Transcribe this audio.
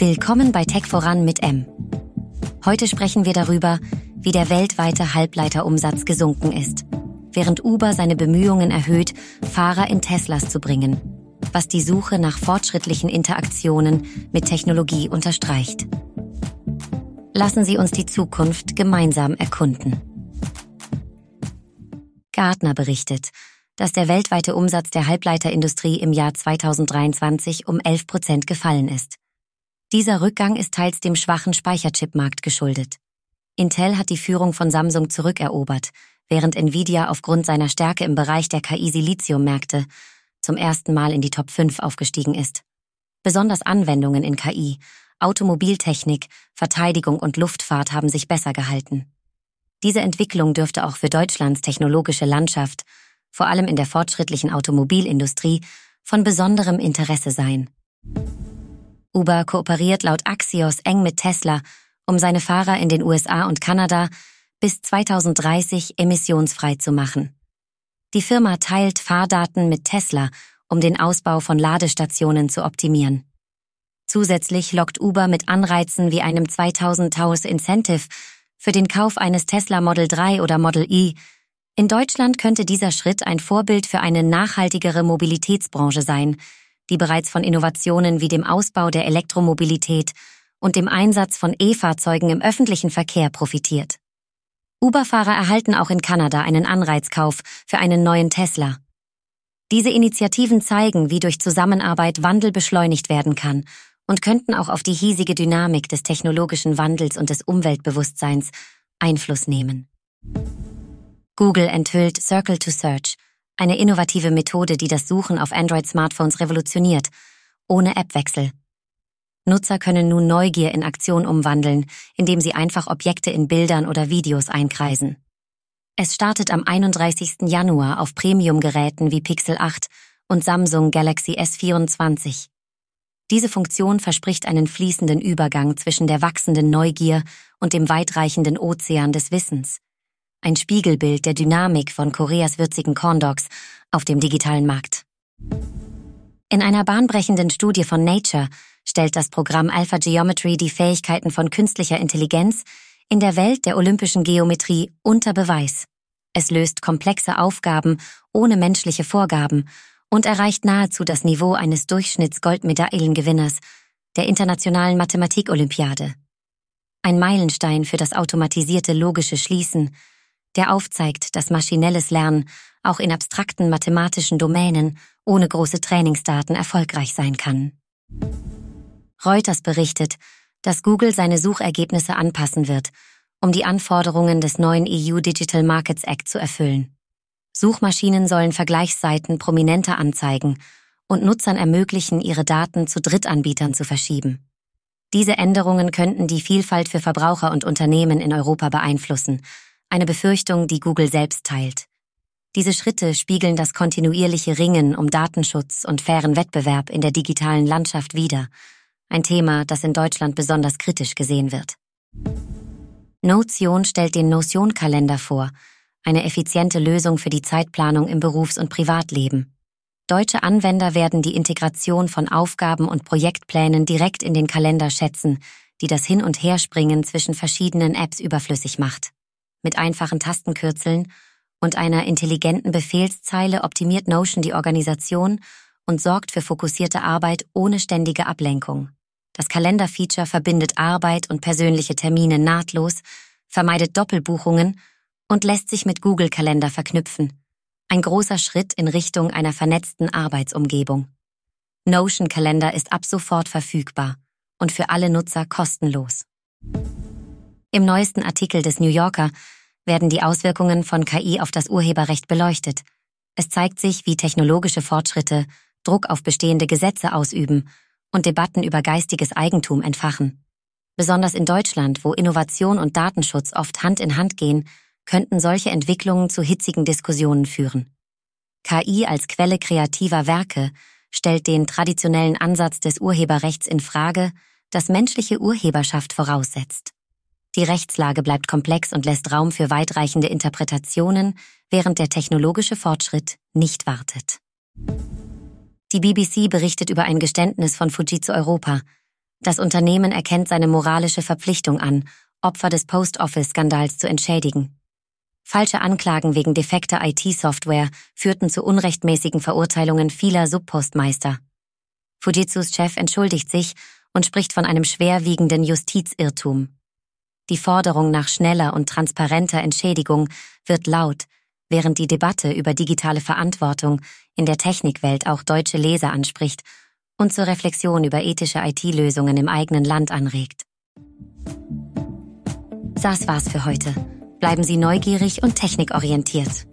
Willkommen bei Tech voran mit M. Heute sprechen wir darüber, wie der weltweite Halbleiterumsatz gesunken ist, während Uber seine Bemühungen erhöht, Fahrer in Teslas zu bringen, was die Suche nach fortschrittlichen Interaktionen mit Technologie unterstreicht. Lassen Sie uns die Zukunft gemeinsam erkunden. Gartner berichtet, dass der weltweite Umsatz der Halbleiterindustrie im Jahr 2023 um 11 Prozent gefallen ist. Dieser Rückgang ist teils dem schwachen Speicherchipmarkt geschuldet. Intel hat die Führung von Samsung zurückerobert, während Nvidia aufgrund seiner Stärke im Bereich der KI-Siliziummärkte zum ersten Mal in die Top 5 aufgestiegen ist. Besonders Anwendungen in KI, Automobiltechnik, Verteidigung und Luftfahrt haben sich besser gehalten. Diese Entwicklung dürfte auch für Deutschlands technologische Landschaft, vor allem in der fortschrittlichen Automobilindustrie, von besonderem Interesse sein. Uber kooperiert laut Axios eng mit Tesla, um seine Fahrer in den USA und Kanada bis 2030 emissionsfrei zu machen. Die Firma teilt Fahrdaten mit Tesla, um den Ausbau von Ladestationen zu optimieren. Zusätzlich lockt Uber mit Anreizen wie einem 2000 Taus Incentive für den Kauf eines Tesla Model 3 oder Model E. In Deutschland könnte dieser Schritt ein Vorbild für eine nachhaltigere Mobilitätsbranche sein, die bereits von Innovationen wie dem Ausbau der Elektromobilität und dem Einsatz von E-Fahrzeugen im öffentlichen Verkehr profitiert. Uber-Fahrer erhalten auch in Kanada einen Anreizkauf für einen neuen Tesla. Diese Initiativen zeigen, wie durch Zusammenarbeit Wandel beschleunigt werden kann und könnten auch auf die hiesige Dynamik des technologischen Wandels und des Umweltbewusstseins Einfluss nehmen. Google enthüllt Circle to Search, eine innovative Methode, die das Suchen auf Android-Smartphones revolutioniert, ohne Appwechsel. Nutzer können nun Neugier in Aktion umwandeln, indem sie einfach Objekte in Bildern oder Videos einkreisen. Es startet am 31. Januar auf Premium-Geräten wie Pixel 8 und Samsung Galaxy S24. Diese Funktion verspricht einen fließenden Übergang zwischen der wachsenden Neugier und dem weitreichenden Ozean des Wissens ein Spiegelbild der Dynamik von Koreas würzigen Corndogs auf dem digitalen Markt. In einer bahnbrechenden Studie von Nature stellt das Programm Alpha Geometry die Fähigkeiten von künstlicher Intelligenz in der Welt der olympischen Geometrie unter Beweis. Es löst komplexe Aufgaben ohne menschliche Vorgaben und erreicht nahezu das Niveau eines Durchschnitts-Goldmedaillengewinners der Internationalen Mathematik-Olympiade. Ein Meilenstein für das automatisierte logische Schließen der aufzeigt, dass maschinelles Lernen auch in abstrakten mathematischen Domänen ohne große Trainingsdaten erfolgreich sein kann. Reuters berichtet, dass Google seine Suchergebnisse anpassen wird, um die Anforderungen des neuen EU Digital Markets Act zu erfüllen. Suchmaschinen sollen Vergleichsseiten prominenter anzeigen und Nutzern ermöglichen, ihre Daten zu Drittanbietern zu verschieben. Diese Änderungen könnten die Vielfalt für Verbraucher und Unternehmen in Europa beeinflussen eine Befürchtung, die Google selbst teilt. Diese Schritte spiegeln das kontinuierliche Ringen um Datenschutz und fairen Wettbewerb in der digitalen Landschaft wider, ein Thema, das in Deutschland besonders kritisch gesehen wird. Notion stellt den Notion-Kalender vor, eine effiziente Lösung für die Zeitplanung im Berufs- und Privatleben. Deutsche Anwender werden die Integration von Aufgaben und Projektplänen direkt in den Kalender schätzen, die das Hin- und Herspringen zwischen verschiedenen Apps überflüssig macht. Mit einfachen Tastenkürzeln und einer intelligenten Befehlszeile optimiert Notion die Organisation und sorgt für fokussierte Arbeit ohne ständige Ablenkung. Das Kalenderfeature verbindet Arbeit und persönliche Termine nahtlos, vermeidet Doppelbuchungen und lässt sich mit Google Kalender verknüpfen. Ein großer Schritt in Richtung einer vernetzten Arbeitsumgebung. Notion Kalender ist ab sofort verfügbar und für alle Nutzer kostenlos. Im neuesten Artikel des New Yorker werden die Auswirkungen von KI auf das Urheberrecht beleuchtet. Es zeigt sich, wie technologische Fortschritte Druck auf bestehende Gesetze ausüben und Debatten über geistiges Eigentum entfachen. Besonders in Deutschland, wo Innovation und Datenschutz oft Hand in Hand gehen, könnten solche Entwicklungen zu hitzigen Diskussionen führen. KI als Quelle kreativer Werke stellt den traditionellen Ansatz des Urheberrechts in Frage, das menschliche Urheberschaft voraussetzt. Die Rechtslage bleibt komplex und lässt Raum für weitreichende Interpretationen, während der technologische Fortschritt nicht wartet. Die BBC berichtet über ein Geständnis von Fujitsu Europa. Das Unternehmen erkennt seine moralische Verpflichtung an, Opfer des Post-Office-Skandals zu entschädigen. Falsche Anklagen wegen defekter IT-Software führten zu unrechtmäßigen Verurteilungen vieler Subpostmeister. Fujitsus Chef entschuldigt sich und spricht von einem schwerwiegenden Justizirrtum. Die Forderung nach schneller und transparenter Entschädigung wird laut, während die Debatte über digitale Verantwortung in der Technikwelt auch deutsche Leser anspricht und zur Reflexion über ethische IT-Lösungen im eigenen Land anregt. Das war's für heute. Bleiben Sie neugierig und technikorientiert.